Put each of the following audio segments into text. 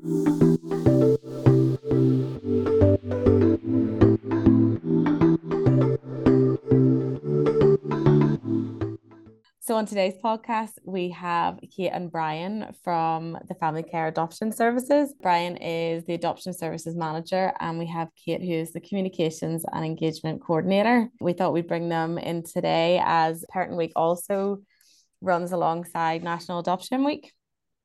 So, on today's podcast, we have Kate and Brian from the Family Care Adoption Services. Brian is the Adoption Services Manager, and we have Kate, who is the Communications and Engagement Coordinator. We thought we'd bring them in today as Parenting Week also runs alongside National Adoption Week.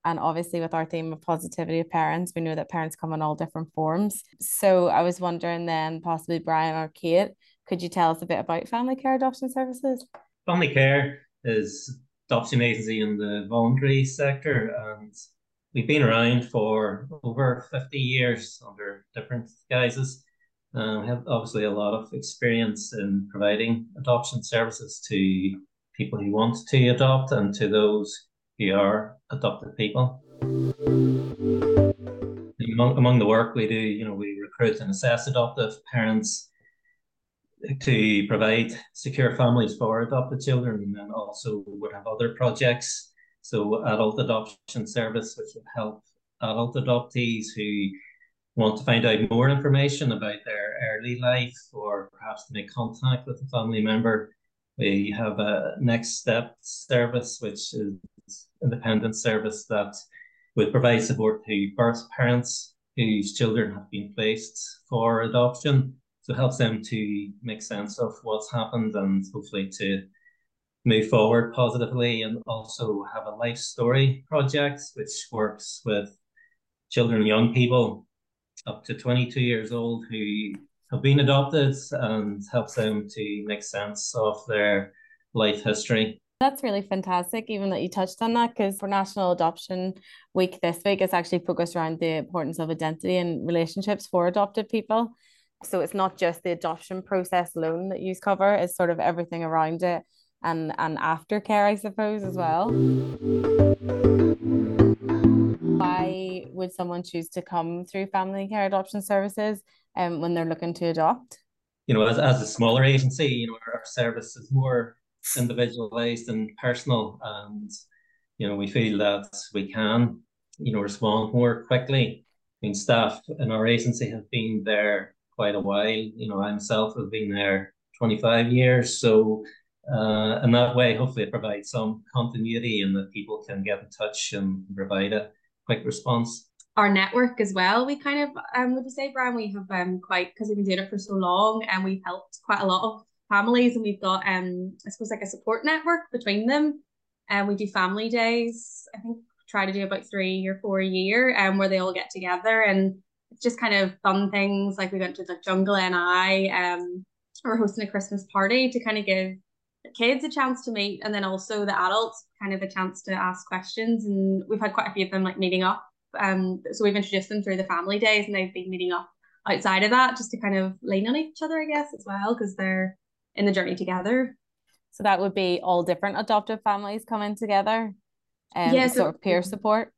And obviously, with our theme of positivity of parents, we know that parents come in all different forms. So, I was wondering then, possibly Brian or Kate, could you tell us a bit about Family Care Adoption Services? Family Care is adoption agency in the voluntary sector and we've been around for over 50 years under different guises. Uh, we have obviously a lot of experience in providing adoption services to people who want to adopt and to those who are adopted people. Among, among the work we do, you know, we recruit and assess adoptive parents to provide secure families for adopted children and then also would have other projects. So adult adoption service, which would help adult adoptees who want to find out more information about their early life or perhaps to make contact with a family member. We have a next step service, which is independent service that would provide support to birth parents whose children have been placed for adoption so it helps them to make sense of what's happened and hopefully to move forward positively and also have a life story project which works with children and young people up to 22 years old who have been adopted and helps them to make sense of their life history. That's really fantastic, even that you touched on that, because for National Adoption Week this week, it's actually focused around the importance of identity and relationships for adopted people. So it's not just the adoption process alone that you cover, it's sort of everything around it and and aftercare, I suppose, as well. Why would someone choose to come through family care adoption services um, when they're looking to adopt? You know, as, as a smaller agency, you know, our, our service is more individualized and personal and you know we feel that we can you know respond more quickly I mean staff in our agency have been there quite a while. You know, I myself have been there 25 years. So, uh, in that way, hopefully, it provides some continuity and that people can get in touch and provide a quick response. Our network as well, we kind of, um, would you say, Brian, we have um quite because we've been doing it for so long and we've helped quite a lot of families and we've got um I suppose like a support network between them. And we do family days. I think try to do about three or four a year, um, where they all get together and it's just kind of fun things like we went to the jungle NI um we're hosting a Christmas party to kind of give kids a chance to meet and then also the adults kind of a chance to ask questions and we've had quite a few of them like meeting up um so we've introduced them through the family days and they've been meeting up outside of that just to kind of lean on each other I guess as well because they're in the journey together so that would be all different adoptive families coming together and um, yeah, so, sort of peer support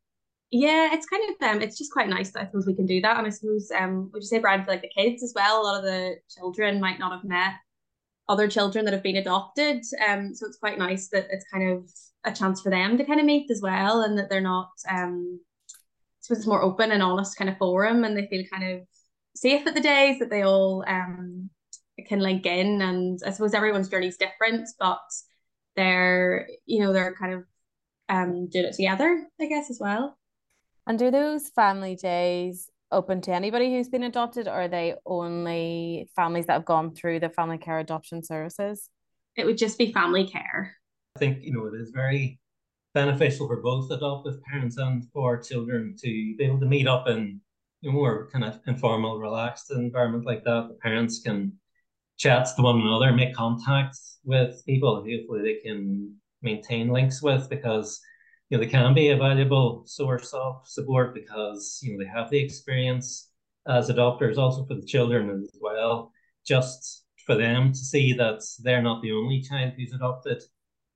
yeah, it's kind of um, it's just quite nice that I suppose we can do that. And I suppose um, would you say, Brian, for like the kids as well? A lot of the children might not have met other children that have been adopted. Um, so it's quite nice that it's kind of a chance for them to kind of meet as well, and that they're not um, suppose it's more open and honest kind of forum, and they feel kind of safe at the days that they all um can link in. And I suppose everyone's journey is different, but they're you know they're kind of um doing it together, I guess as well. And are those family days open to anybody who's been adopted, or are they only families that have gone through the family care adoption services? It would just be family care. I think, you know, it is very beneficial for both adoptive parents and for children to be able to meet up in a more kind of informal, relaxed environment like that. The parents can chat to one another, make contact with people hopefully they can maintain links with because you know, they can be a valuable source of support because, you know, they have the experience as adopters, also for the children as well, just for them to see that they're not the only child who's adopted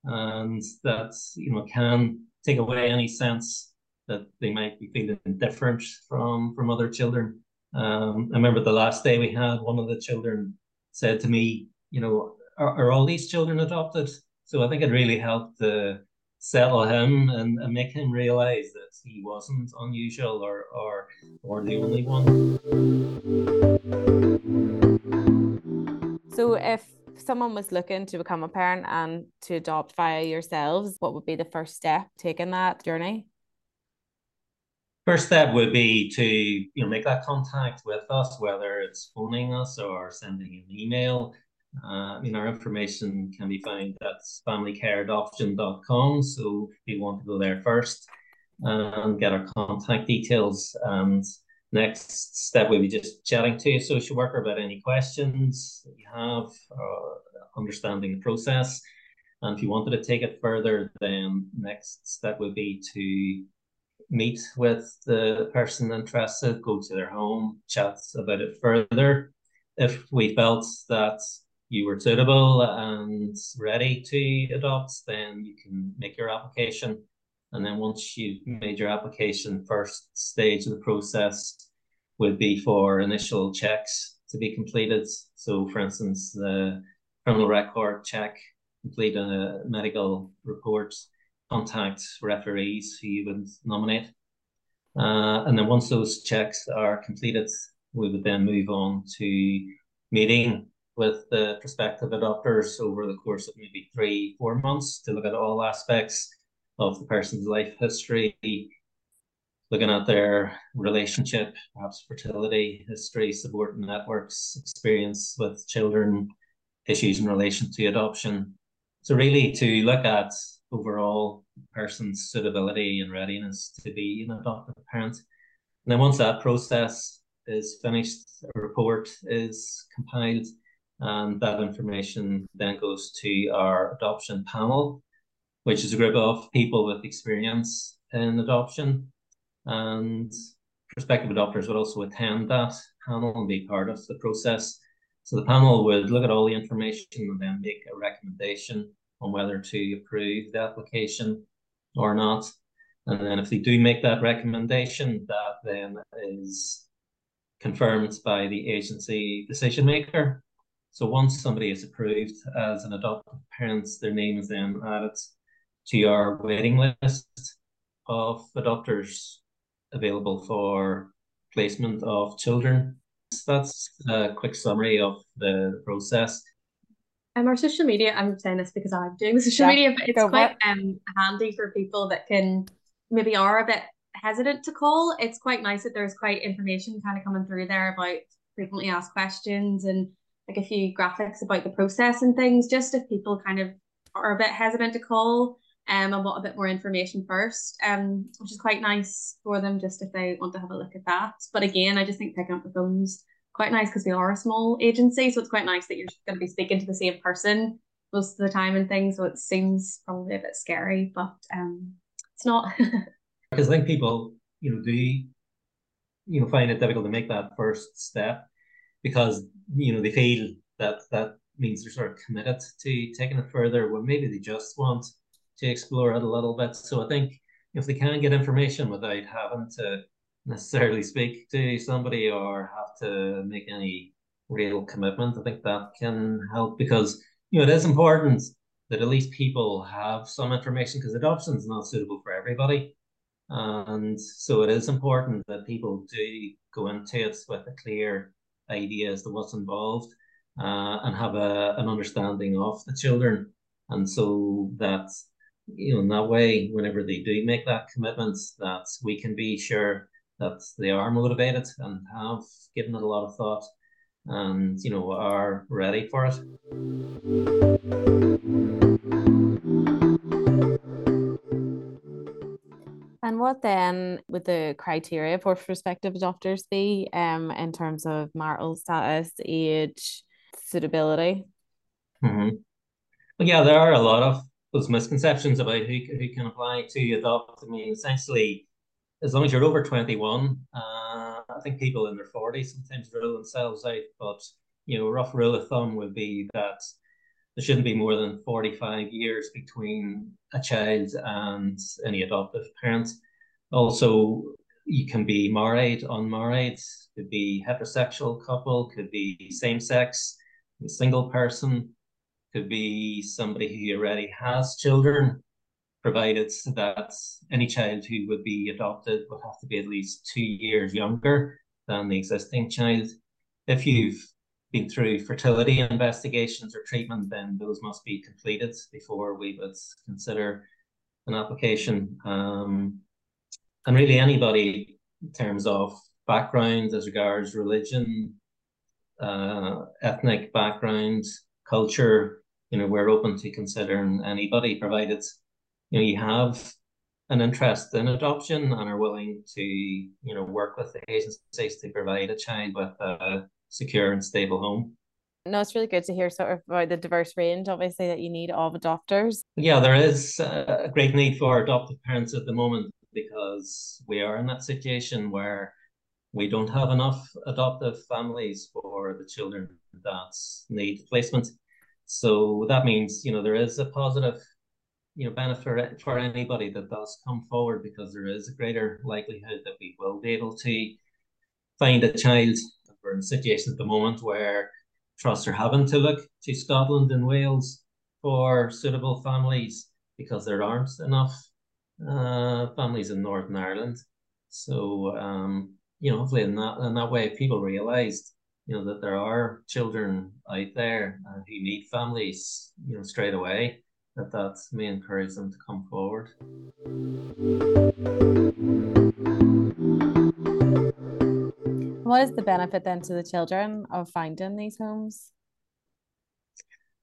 and that, you know, can take away any sense that they might be feeling different from from other children. Um, I remember the last day we had one of the children said to me, you know, are, are all these children adopted? So I think it really helped the settle him and, and make him realize that he wasn't unusual or or or the only one. So if someone was looking to become a parent and to adopt via yourselves, what would be the first step taking that journey? First step would be to you know make that contact with us, whether it's phoning us or sending an email. Uh, I mean, our information can be found at familycareadoption.com. So if you want to go there first and get our contact details, and next step will be just chatting to a social worker about any questions you have, uh, understanding the process. And if you wanted to take it further, then next step would be to meet with the person interested, go to their home, chat about it further. If we felt that you were suitable and ready to adopt, then you can make your application. And then once you've made your application, first stage of the process would be for initial checks to be completed. So, for instance, the criminal record check, complete a medical report, contact referees who you would nominate. Uh, and then once those checks are completed, we would then move on to meeting with the prospective adopters over the course of maybe three, four months to look at all aspects of the person's life history, looking at their relationship, perhaps fertility history, support networks, experience with children, issues in relation to adoption. So really to look at overall person's suitability and readiness to be an adoptive parent. And then once that process is finished, a report is compiled, and that information then goes to our adoption panel, which is a group of people with experience in adoption. And prospective adopters would also attend that panel and be part of the process. So the panel would look at all the information and then make a recommendation on whether to approve the application or not. And then if they do make that recommendation, that then is confirmed by the agency decision maker. So once somebody is approved as an adoptive parent, their name is then added to our waiting list of adopters available for placement of children. So that's a quick summary of the process. Um, our social media, I'm saying this because I'm doing the social yeah, media, but it's quite um handy for people that can maybe are a bit hesitant to call. It's quite nice that there's quite information kind of coming through there about frequently asked questions and like a few graphics about the process and things, just if people kind of are a bit hesitant to call um, and want a bit more information first, um, which is quite nice for them just if they want to have a look at that. But again, I just think picking up the phones quite nice because we are a small agency, so it's quite nice that you're going to be speaking to the same person most of the time and things. So it seems probably a bit scary, but um, it's not. because I think people, you know, do you know find it difficult to make that first step because you know they feel that that means they're sort of committed to taking it further when maybe they just want to explore it a little bit. So I think if they can get information without having to necessarily speak to somebody or have to make any real commitment. I think that can help because you know it is important that at least people have some information because adoption is not suitable for everybody. And so it is important that people do go into it with a clear idea as to what's involved uh, and have a, an understanding of the children. And so that, you know, in that way, whenever they do make that commitment, that we can be sure that they are motivated and have given it a lot of thought and you know are ready for it. And what then would the criteria for prospective adopters be um, in terms of marital status, age, suitability? Mm-hmm. Well, yeah, there are a lot of those misconceptions about who, who can apply to adopt. I mean, essentially, as long as you're over 21, uh, I think people in their 40s sometimes rule themselves out, but you know, rough rule of thumb would be that there shouldn't be more than 45 years between a child and any adoptive parent. Also, you can be married, unmarried, could be heterosexual couple, could be same sex, single person, could be somebody who already has children provided that any child who would be adopted would have to be at least two years younger than the existing child. If you've been through fertility investigations or treatment, then those must be completed before we would consider an application. Um, and really anybody in terms of background as regards religion, uh, ethnic background, culture, you know, we're open to considering anybody provided you know you have an interest in adoption and are willing to you know work with the agencies to provide a child with a secure and stable home. No, it's really good to hear sort of about the diverse range, obviously, that you need of adopters. Yeah, there is a great need for adoptive parents at the moment because we are in that situation where we don't have enough adoptive families for the children that need placement. So that means, you know, there is a positive, you know, benefit for anybody that does come forward because there is a greater likelihood that we will be able to find a child. We're in a situation at the moment where trusts are having to look to Scotland and Wales for suitable families because there aren't enough uh, families in Northern Ireland. So um, you know, hopefully in that in that way, people realised, you know, that there are children out there uh, who need families, you know, straight away. That that may encourage them to come forward. What is the benefit then to the children of finding these homes?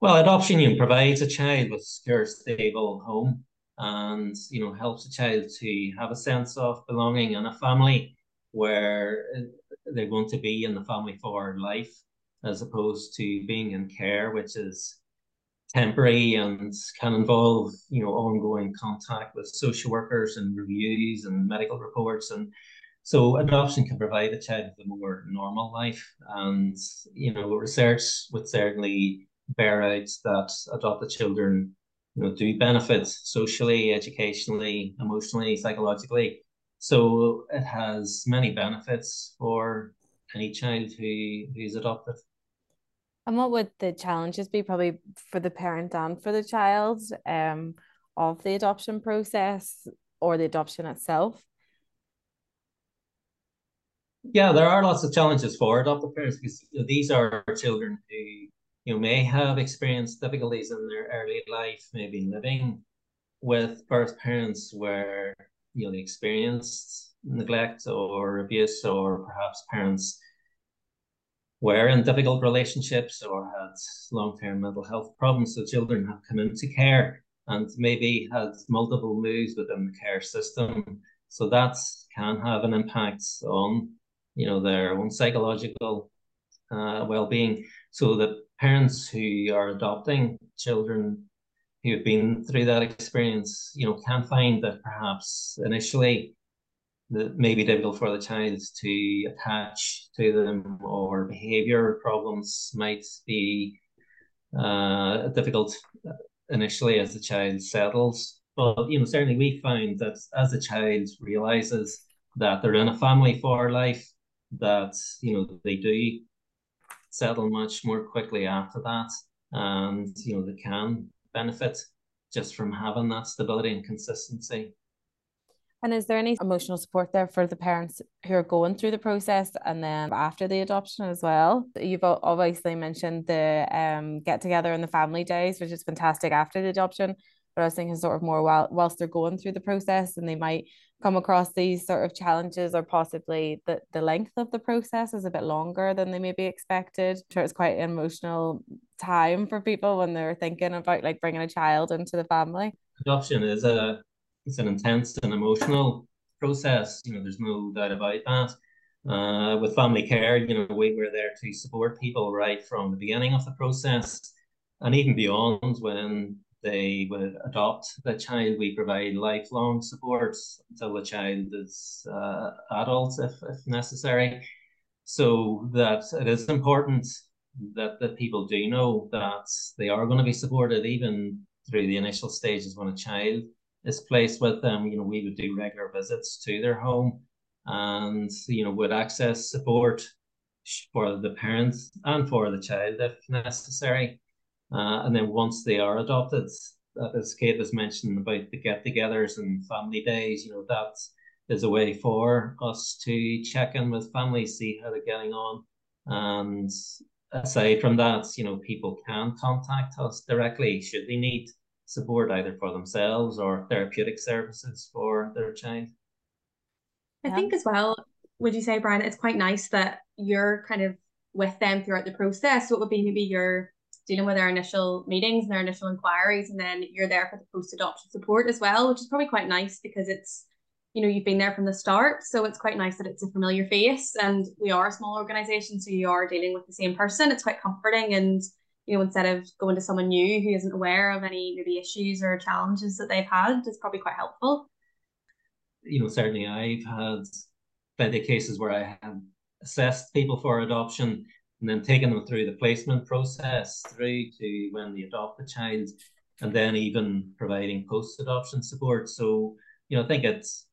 Well, adoption union provides a child with a secure, stable home and you know helps a child to have a sense of belonging and a family where uh, they're going to be in the family for life as opposed to being in care, which is temporary and can involve, you know, ongoing contact with social workers and reviews and medical reports. And so adoption can provide a child with a more normal life. And, you know, research would certainly bear out that adopted children, you know, do benefit socially, educationally, emotionally, psychologically so it has many benefits for any child who who's adopted. And what would the challenges be, probably for the parent and for the child, um, of the adoption process or the adoption itself? Yeah, there are lots of challenges for adoptive parents because these are children who you know may have experienced difficulties in their early life, maybe living with birth parents where you know, they experienced neglect or abuse, or perhaps parents were in difficult relationships or had long-term mental health problems. So children have come into care and maybe had multiple moves within the care system. So that can have an impact on, you know, their own psychological uh, well-being. So the parents who are adopting children who've been through that experience, you know, can find that perhaps initially that may be difficult for the child to attach to them or behavior problems might be uh, difficult initially as the child settles. But, you know, certainly we find that as the child realizes that they're in a family for life, that, you know, they do settle much more quickly after that. And, you know, they can benefit just from having that stability and consistency. And is there any emotional support there for the parents who are going through the process and then after the adoption as well? You've obviously mentioned the um, get together and the family days, which is fantastic after the adoption. But I was thinking sort of more while whilst they're going through the process and they might come across these sort of challenges or possibly the, the length of the process is a bit longer than they maybe expected. So it's quite an emotional time for people when they're thinking about like bringing a child into the family. Adoption is a it's an intense and emotional process. You know, there's no doubt about that. Uh, with family care, you know, we were there to support people right from the beginning of the process and even beyond when they would adopt the child. We provide lifelong support until the child is uh, adult, if, if necessary. So that it is important that the people do know that they are going to be supported even through the initial stages when a child is placed with them. You know, we would do regular visits to their home and, you know, would access support for the parents and for the child if necessary. Uh, and then once they are adopted, as Kate was mentioning about the get-togethers and family days, you know, that is a way for us to check in with families, see how they're getting on, and aside from that, you know, people can contact us directly should they need support either for themselves or therapeutic services for their child. I think as well, would you say, Brian, it's quite nice that you're kind of with them throughout the process. So it would be maybe you're dealing with their initial meetings and their initial inquiries, and then you're there for the post adoption support as well, which is probably quite nice because it's you know you've been there from the start so it's quite nice that it's a familiar face and we are a small organization so you are dealing with the same person it's quite comforting and you know instead of going to someone new who isn't aware of any maybe issues or challenges that they've had it's probably quite helpful. You know certainly i've had plenty of cases where i have assessed people for adoption and then taken them through the placement process through to when they adopt the child and then even providing post-adoption support. So you know i think it's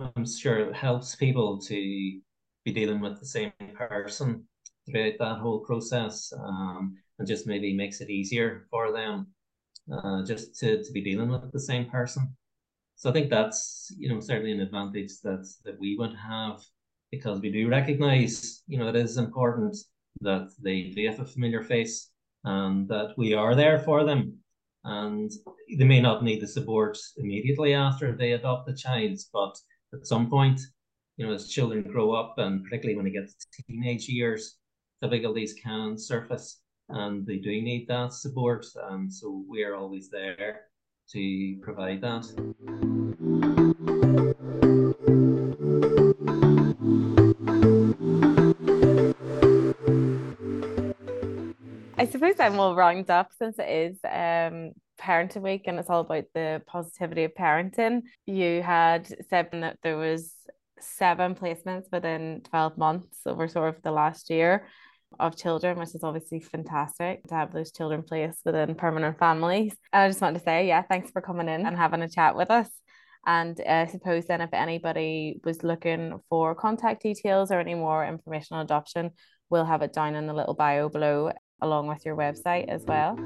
I'm sure it helps people to be dealing with the same person throughout that whole process. Um, and just maybe makes it easier for them uh, just to, to be dealing with the same person. So I think that's, you know, certainly an advantage that, that we would have because we do recognize, you know, it is important that they they have a familiar face and that we are there for them and they may not need the support immediately after they adopt the child, but at some point, you know, as children grow up, and particularly when they get to teenage years, difficulties can surface, and they do need that support, and so we're always there to provide that. I suppose I'm all round up since it is um parenting week and it's all about the positivity of parenting. You had said that there was seven placements within 12 months over sort of the last year of children, which is obviously fantastic to have those children placed within permanent families. And I just want to say, yeah, thanks for coming in and having a chat with us. And uh, I suppose then if anybody was looking for contact details or any more information on adoption, we'll have it down in the little bio below along with your website as well.